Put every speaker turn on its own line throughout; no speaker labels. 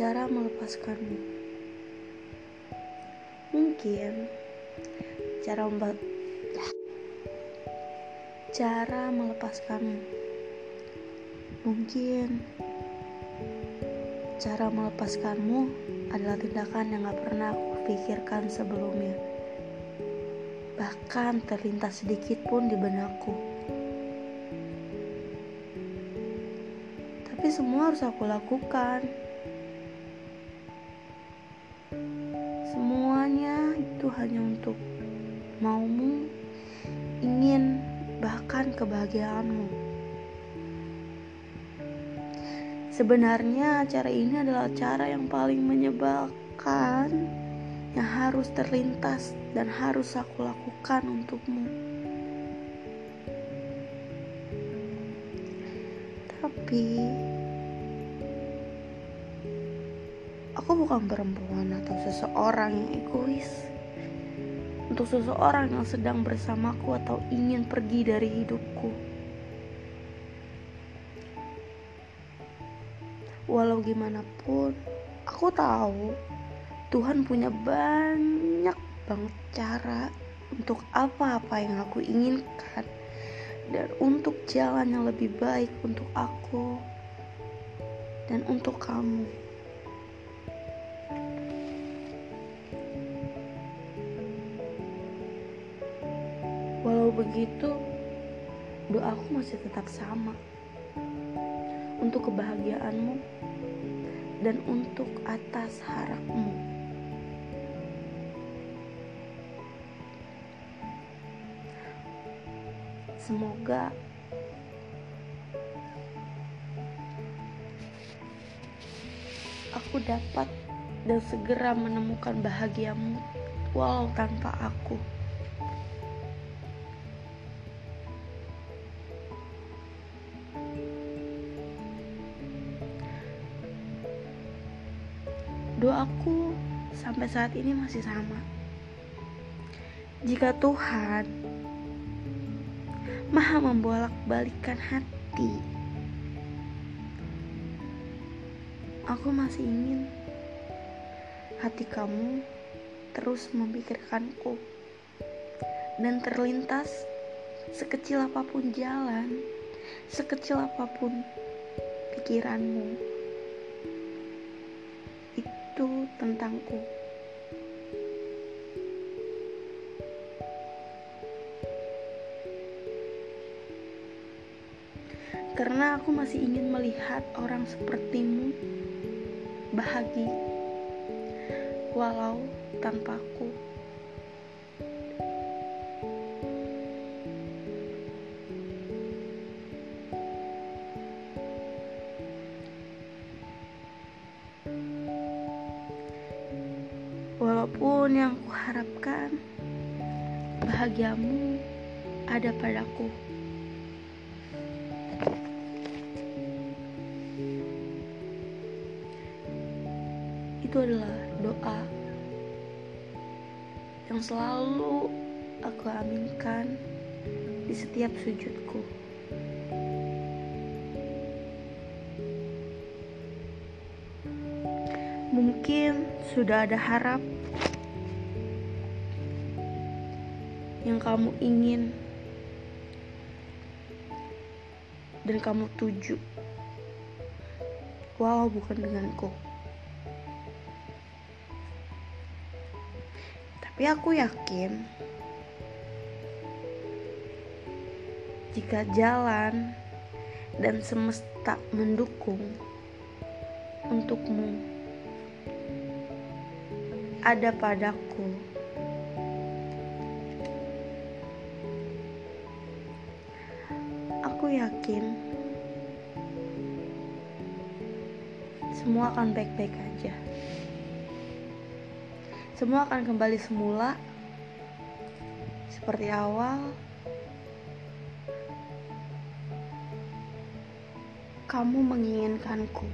cara melepaskanmu. Mungkin cara membuat cara melepaskanmu. Mungkin cara melepaskanmu adalah tindakan yang gak pernah aku pikirkan sebelumnya. Bahkan terlintas sedikit pun di benakku. Tapi semua harus aku lakukan. Hanya untuk maumu, ingin, bahkan kebahagiaanmu. Sebenarnya cara ini adalah cara yang paling menyebalkan yang harus terlintas dan harus aku lakukan untukmu. Tapi aku bukan perempuan atau seseorang yang egois. Untuk seseorang yang sedang bersamaku atau ingin pergi dari hidupku. Walau gimana pun, aku tahu Tuhan punya banyak banget cara untuk apa-apa yang aku inginkan dan untuk jalan yang lebih baik untuk aku dan untuk kamu. Walau begitu, doaku masih tetap sama untuk kebahagiaanmu dan untuk atas harapmu. Semoga aku dapat dan segera menemukan bahagiamu walau tanpa aku. Saat ini masih sama. Jika Tuhan Maha membolak-balikan hati, aku masih ingin hati kamu terus memikirkanku dan terlintas sekecil apa pun jalan, sekecil apa pun pikiranmu itu tentangku. Karena aku masih ingin melihat orang sepertimu bahagia walau tanpaku. Walaupun yang kuharapkan bahagiamu ada padaku. Adalah doa yang selalu aku aminkan di setiap sujudku. Mungkin sudah ada harap yang kamu ingin dan kamu tuju, walau bukan denganku. Tapi aku yakin jika jalan dan semesta mendukung untukmu ada padaku. Aku yakin semua akan baik-baik aja. Semua akan kembali semula seperti awal. Kamu menginginkanku.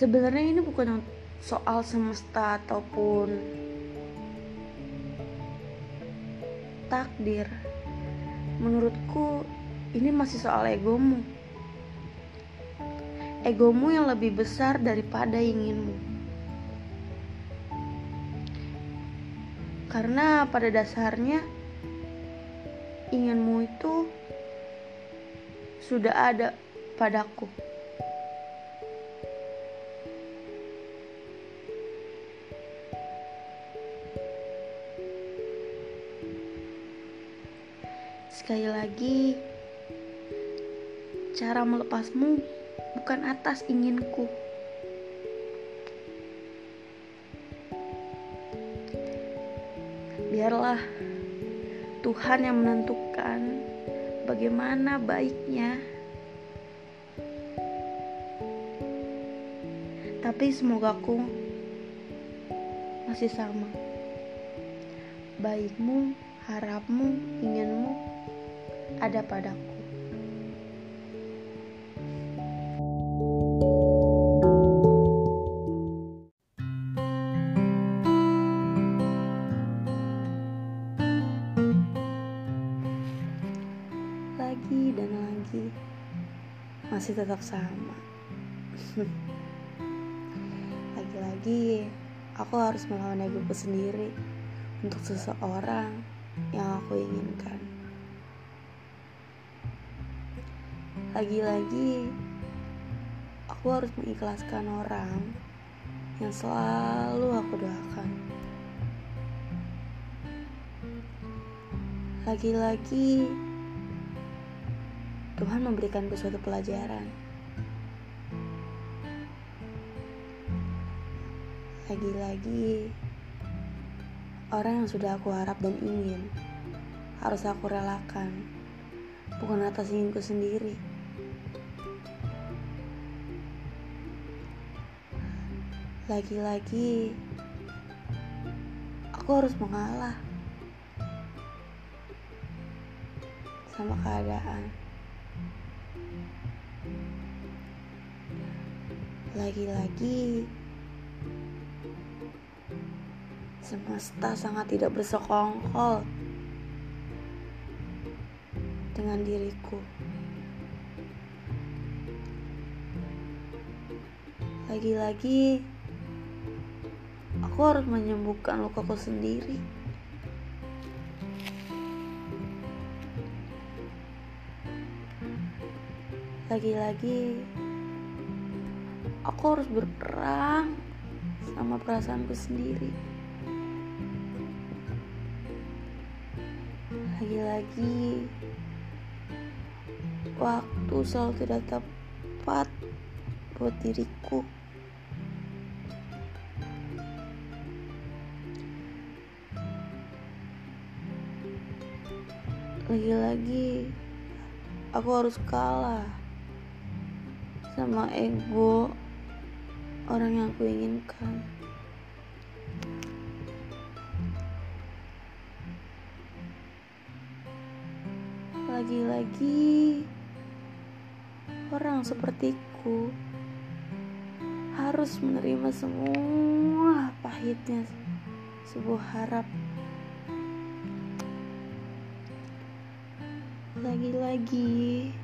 Sebenarnya ini bukan soal semesta ataupun takdir, menurutku ini masih soal egomu. Egomu yang lebih besar daripada inginmu. Karena pada dasarnya inginmu itu sudah ada padaku. Sekali lagi, cara melepasmu bukan atas inginku. Biarlah Tuhan yang menentukan bagaimana baiknya. Tapi semoga aku masih sama. Baikmu, harapmu, inginmu ada padaku. Tetap sama. Lagi-lagi aku harus melawan egoku sendiri untuk seseorang yang aku inginkan. Lagi-lagi, aku harus mengikhlaskan orang yang selalu aku doakan. Lagi-lagi, Tuhan memberikanku suatu pelajaran. Lagi-lagi, orang yang sudah aku harap dan ingin harus aku relakan, bukan atas inginku sendiri. Lagi-lagi, aku harus mengalah sama keadaan. Lagi-lagi, semesta sangat tidak bersekongkol dengan diriku. Lagi-lagi, Aku harus menyembuhkan lukaku sendiri. Lagi-lagi, aku harus berperang sama perasaanku sendiri. Lagi-lagi, waktu selalu tidak tepat buat diriku. lagi-lagi aku harus kalah sama ego orang yang aku inginkan lagi-lagi orang sepertiku harus menerima semua pahitnya sebuah harap. Lagi-lagi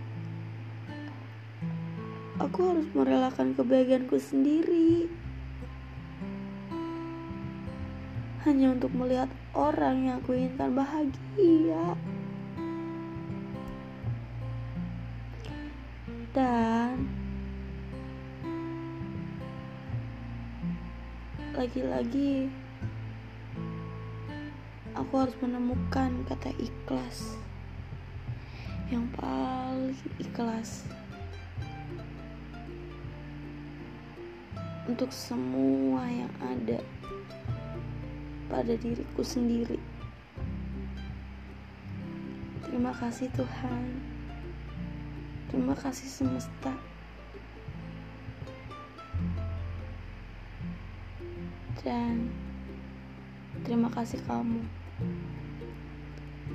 aku harus merelakan kebahagiaanku sendiri. Hanya untuk melihat orang yang aku inginkan bahagia lagi-lagi aku harus menemukan kata ikhlas yang paling ikhlas untuk semua yang ada pada diriku sendiri. Terima kasih Tuhan. Terima kasih semesta. Dan terima kasih kamu.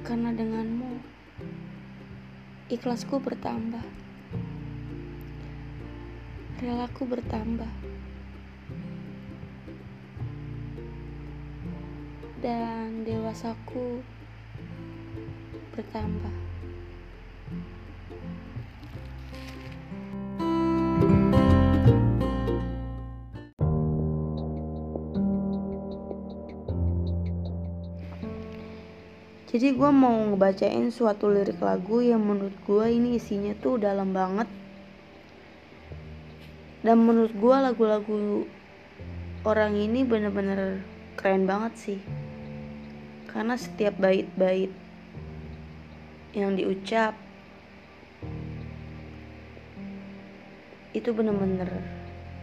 Karena denganmu ikhlasku bertambah, relaku bertambah, dan dewasaku bertambah. Jadi gue mau ngebacain suatu lirik lagu yang menurut gue ini isinya tuh dalam banget. Dan menurut gue lagu-lagu orang ini bener-bener keren banget sih. Karena setiap bait-bait yang diucap itu bener-bener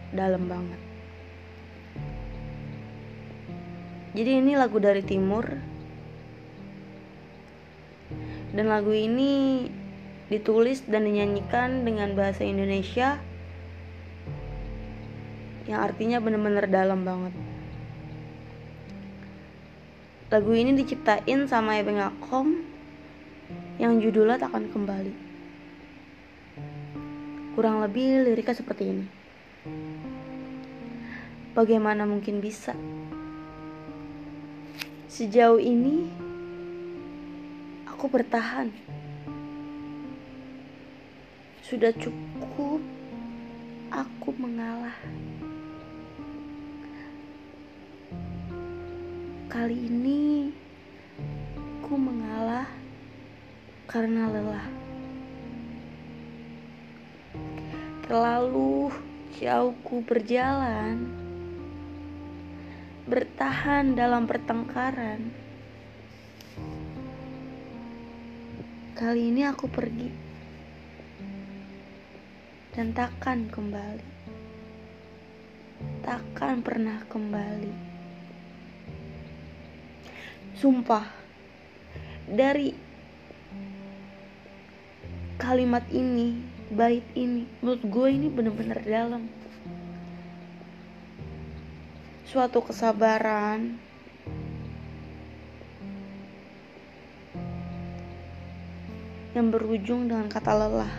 dalam banget. Jadi ini lagu dari timur dan lagu ini ditulis dan dinyanyikan dengan bahasa Indonesia yang artinya bener-bener dalam banget. Lagu ini diciptain sama Ebeng Akom yang judulnya Takkan Kembali. Kurang lebih liriknya seperti ini. Bagaimana mungkin bisa? Sejauh ini aku bertahan. Sudah cukup aku mengalah. Kali ini aku mengalah karena lelah. Terlalu jauh ku berjalan, bertahan dalam pertengkaran Kali ini aku pergi dan takkan kembali. Takkan pernah kembali. Sumpah, dari kalimat ini, bait ini, menurut gue ini bener-bener dalam. Suatu kesabaran, yang berujung dengan kata lelah.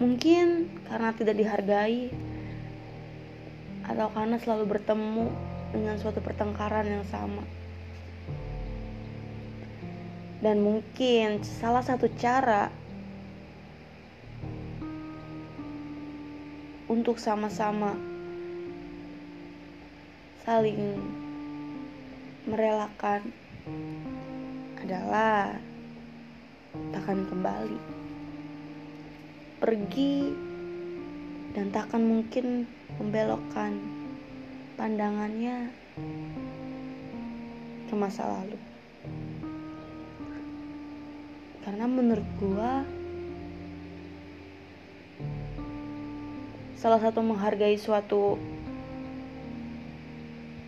Mungkin karena tidak dihargai, atau karena selalu bertemu dengan suatu pertengkaran yang sama. Dan mungkin salah satu cara untuk sama-sama saling merelakan adalah takkan kembali. Pergi dan takkan mungkin membelokkan pandangannya ke masa lalu. Karena menurut gua salah satu menghargai suatu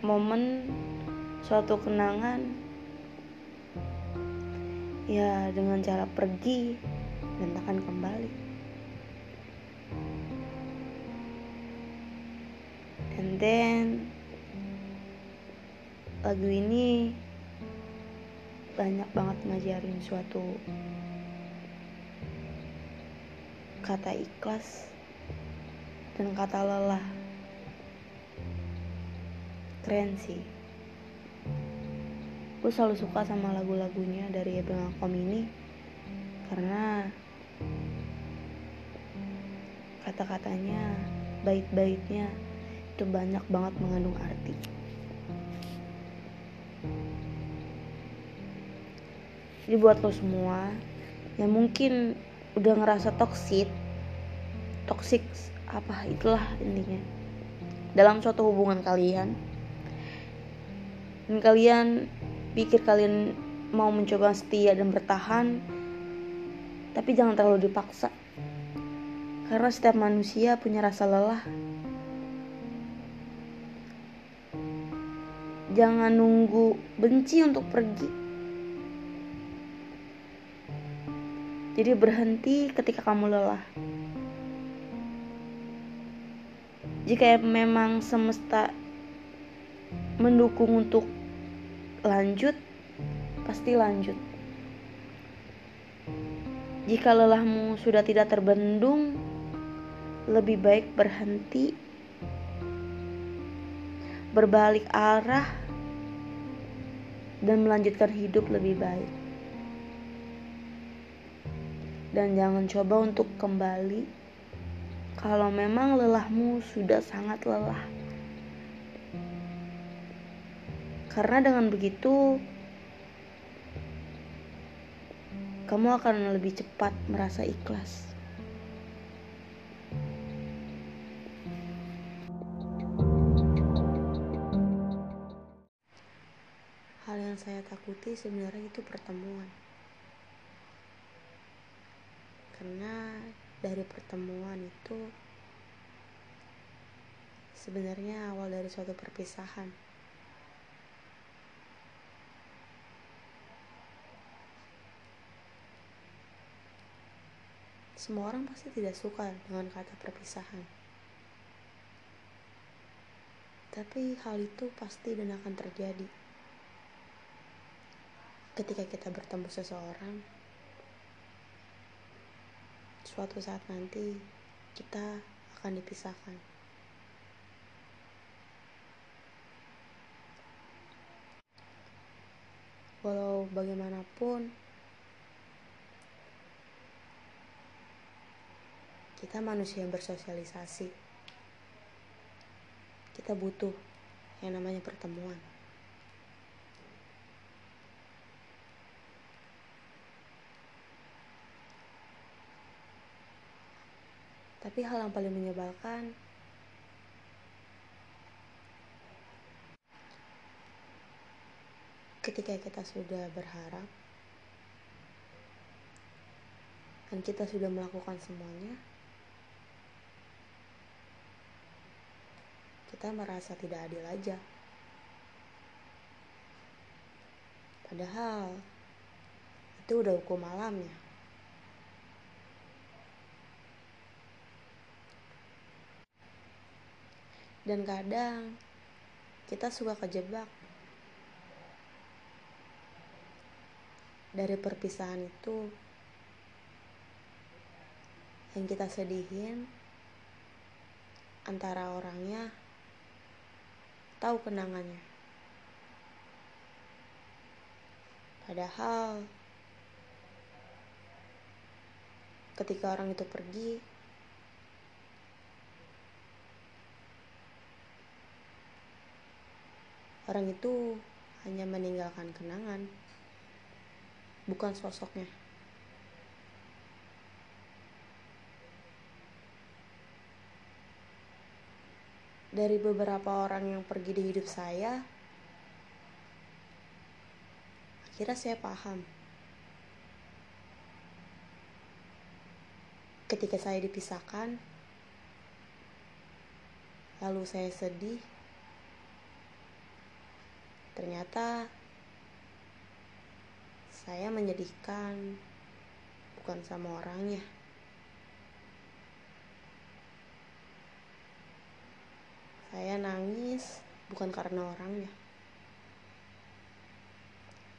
momen, suatu kenangan ya dengan cara pergi dan takkan kembali. And then lagu ini banyak banget ngajarin suatu kata ikhlas dan kata lelah. Keren sih gue selalu suka sama lagu-lagunya dari Ebeng Akom ini. Karena kata-katanya bait-baitnya itu banyak banget mengandung arti. Jadi buat lo semua yang mungkin udah ngerasa toksik toksik apa itulah intinya. Dalam suatu hubungan kalian dan kalian pikir kalian mau mencoba setia dan bertahan tapi jangan terlalu dipaksa. Karena setiap manusia punya rasa lelah. Jangan nunggu benci untuk pergi. Jadi berhenti ketika kamu lelah. Jika memang semesta mendukung untuk lanjut, pasti lanjut. Jika lelahmu sudah tidak terbendung, lebih baik berhenti, berbalik arah, dan melanjutkan hidup lebih baik. Dan jangan coba untuk kembali kalau memang lelahmu sudah sangat lelah. Karena dengan begitu kamu akan lebih cepat merasa ikhlas. Hal yang saya takuti sebenarnya itu pertemuan. Karena dari pertemuan itu sebenarnya awal dari suatu perpisahan. Semua orang pasti tidak suka dengan kata perpisahan. Tapi hal itu pasti dan akan terjadi. Ketika kita bertemu seseorang, suatu saat nanti kita akan dipisahkan. Walau bagaimanapun, Kita manusia yang bersosialisasi. Kita butuh yang namanya pertemuan. Tapi hal yang paling menyebalkan ketika kita sudah berharap dan kita sudah melakukan semuanya, kita merasa tidak adil aja. Padahal itu udah hukum alamnya. Dan kadang kita suka kejebak dari perpisahan itu yang kita sedihin antara orangnya tahu kenangannya. Padahal ketika orang itu pergi, orang itu hanya meninggalkan kenangan, bukan sosoknya. Dari beberapa orang yang pergi di hidup saya, akhirnya saya paham. Ketika saya dipisahkan, lalu saya sedih, ternyata saya menjadikan bukan sama orangnya. Saya nangis bukan karena orangnya.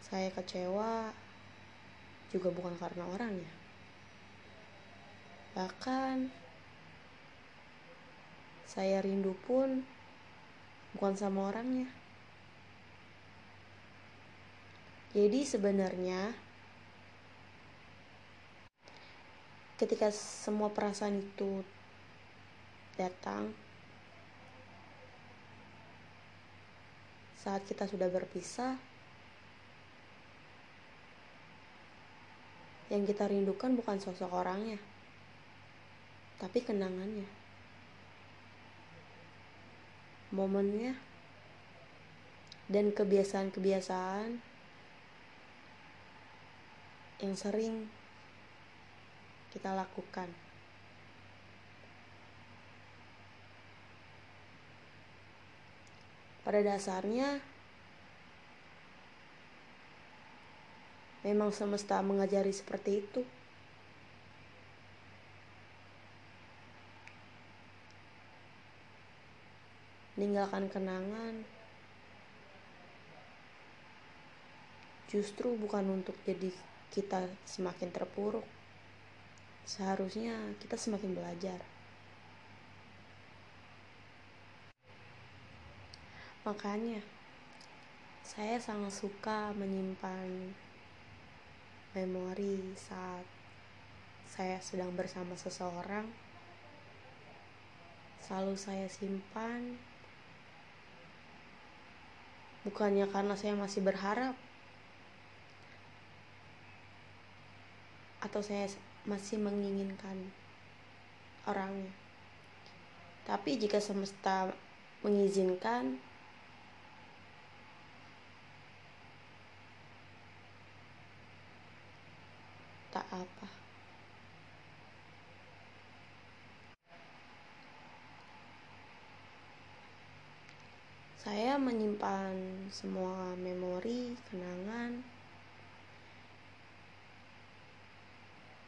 Saya kecewa juga bukan karena orangnya. Bahkan saya rindu pun bukan sama orangnya. Jadi sebenarnya ketika semua perasaan itu datang saat kita sudah berpisah, yang kita rindukan bukan sosok orangnya, tapi kenangannya, momennya, dan kebiasaan-kebiasaan yang sering kita lakukan. Pada dasarnya memang semesta mengajari seperti itu. Meninggalkan kenangan justru bukan untuk jadi kita semakin terpuruk. Seharusnya kita semakin belajar. Makanya, saya sangat suka menyimpan memori saat saya sedang bersama seseorang. Selalu saya simpan bukannya karena saya masih berharap atau saya masih menginginkan orangnya tapi jika semesta mengizinkan tak apa? Saya menyimpan semua memori kenangan.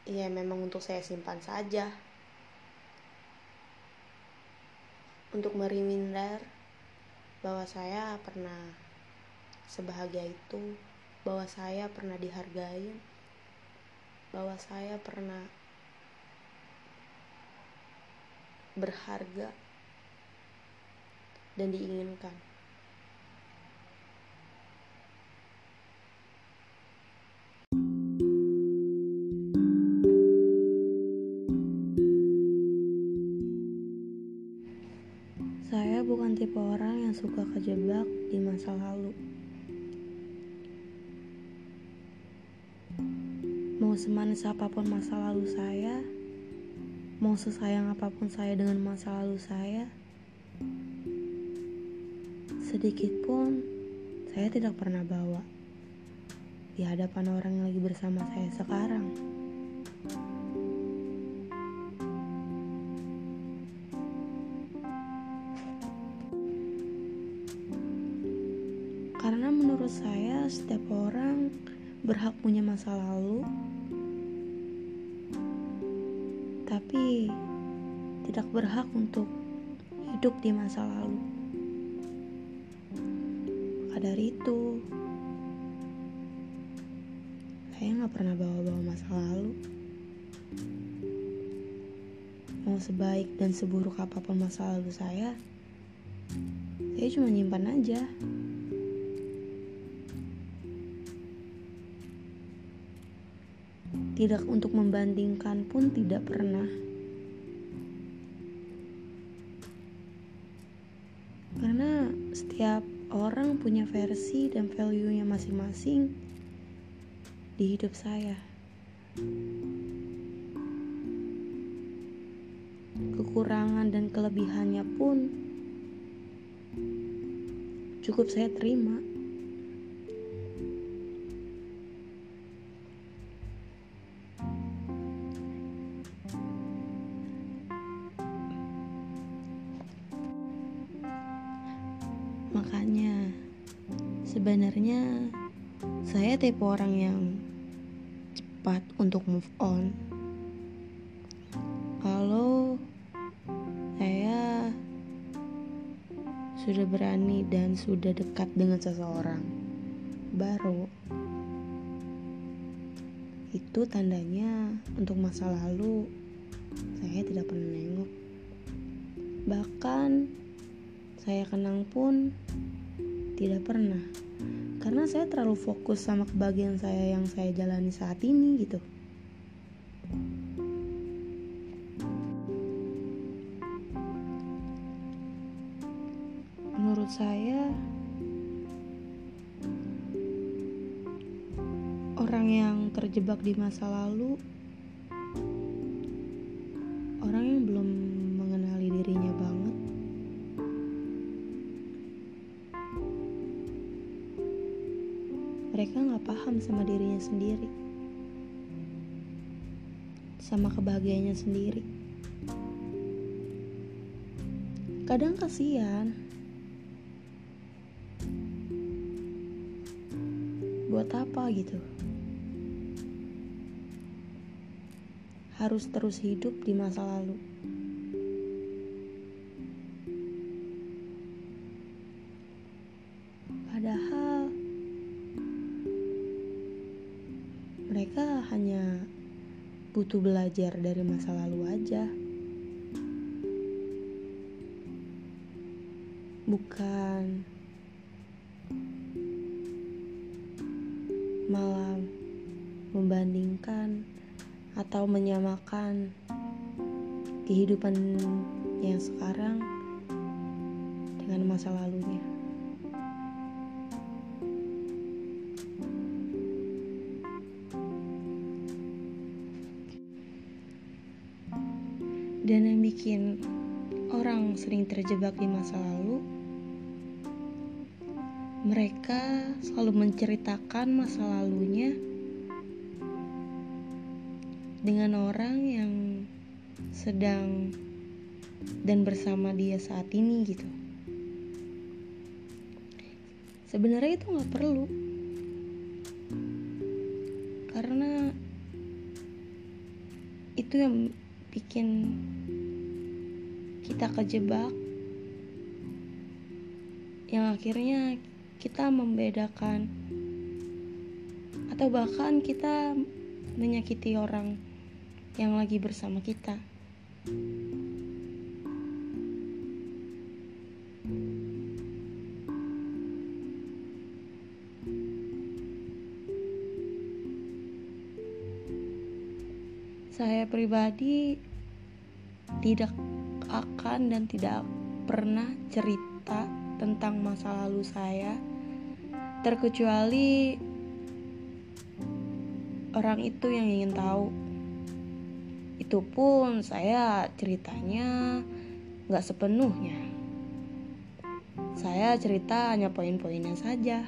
Ya memang untuk saya simpan saja. Untuk meriminder bahwa saya pernah sebahagia itu bahwa saya pernah dihargai bahwa saya pernah berharga dan diinginkan Saya bukan tipe orang yang suka kejebak di masa lalu. Mau semanis apa pun masa lalu saya, mau sesayang apa pun saya dengan masa lalu saya, sedikit pun saya tidak pernah bawa di hadapan orang yang lagi bersama saya sekarang. Karena menurut saya setiap orang berhak punya masa lalu tidak berhak untuk hidup di masa lalu. Maka dari itu Saya gak pernah bawa-bawa masa lalu. Mau sebaik dan seburuk apa pun masa lalu saya Saya cuma nyimpan aja. Tidak untuk membandingkan pun tidak pernah. Setiap orang punya versi dan value-nya masing-masing di hidup saya. Kekurangan dan kelebihannya pun cukup saya terima. Tipe orang yang cepat untuk move on. Kalau saya sudah berani dan sudah dekat dengan seseorang baru itu tandanya untuk masa lalu saya tidak pernah nengok bahkan saya kenang pun tidak pernah. Karena saya terlalu fokus sama kebahagiaan saya yang saya jalani saat ini gitu. Menurut saya orang yang terjebak di masa lalu sama dirinya sendiri. Sama kebahagiaannya sendiri. Kadang kasihan. Buat apa gitu? Harus terus hidup di masa lalu butuh belajar dari masa lalu aja bukan malah membandingkan atau menyamakan kehidupan yang sekarang dengan masa lalunya. Orang sering terjebak di masa lalu, mereka selalu menceritakan masa lalunya dengan orang yang sedang dan bersama dia saat ini gitu. Sebenarnya itu nggak perlu, karena itu yang bikin kita kejebak, yang akhirnya kita membedakan atau bahkan kita menyakiti orang yang lagi bersama kita. Saya pribadi tidak akan dan tidak pernah cerita tentang masa lalu saya terkecuali orang itu yang ingin tahu. Itu pun saya ceritanya nggak sepenuhnya. Saya cerita hanya poin-poinnya saja.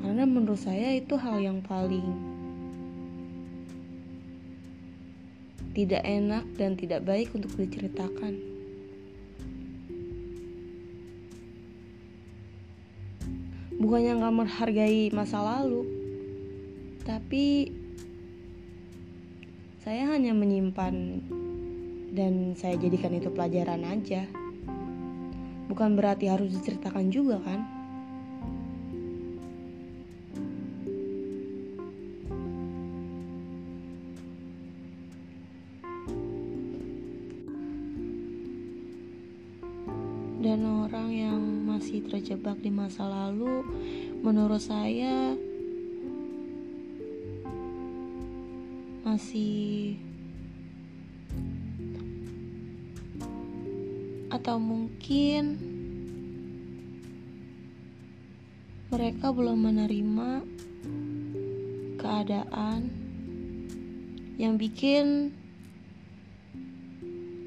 Karena menurut saya itu hal yang paling tidak enak dan tidak baik untuk diceritakan. bukannya nggak menghargai masa lalu tapi saya hanya menyimpan dan saya jadikan itu pelajaran aja bukan berarti harus diceritakan juga kan dan orang yang masih terjebak di masa lalu, menurut saya masih atau mungkin mereka belum menerima keadaan yang bikin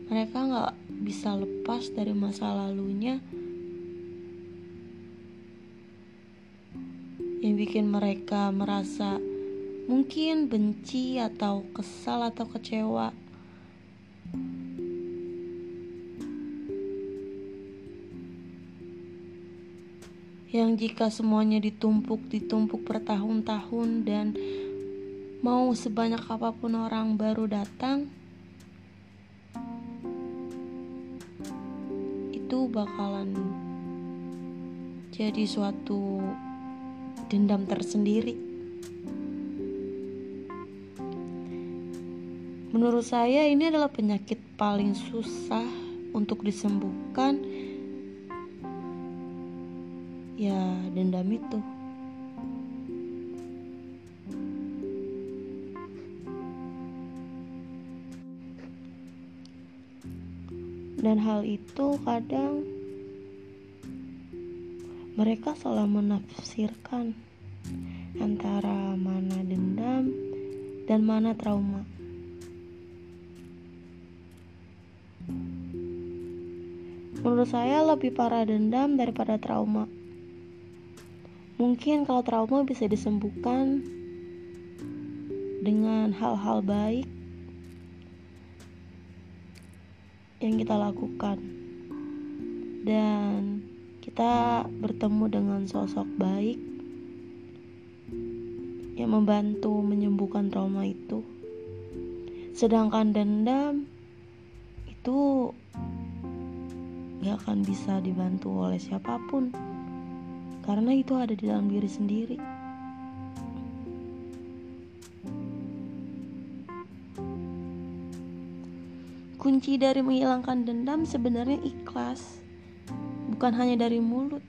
mereka nggak bisa lepas dari masa lalunya yang bikin mereka merasa mungkin benci atau kesal atau kecewa. Yang jika semuanya ditumpuk ditumpuk bertahun-tahun dan mau sebanyak apa pun orang baru datang itu bakalan jadi suatu dendam tersendiri. Menurut saya ini adalah penyakit paling susah untuk disembuhkan. Ya, dendam itu. Dan hal itu kadang mereka salah menafsirkan antara mana dendam dan mana trauma. Menurut saya lebih parah dendam daripada trauma. Mungkin kalau trauma bisa disembuhkan dengan hal-hal baik yang kita lakukan. Dan kita bertemu dengan sosok baik yang membantu menyembuhkan trauma itu. Sedangkan dendam itu gak akan bisa dibantu oleh siapa pun karena itu ada di dalam diri sendiri kunci dari menghilangkan dendam sebenarnya ikhlas, bukan hanya dari mulut.